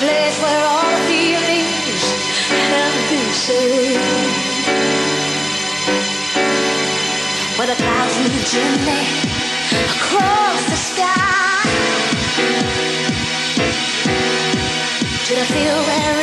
place where all feelings have been saved. Where the clouds move gently across the sky to the field where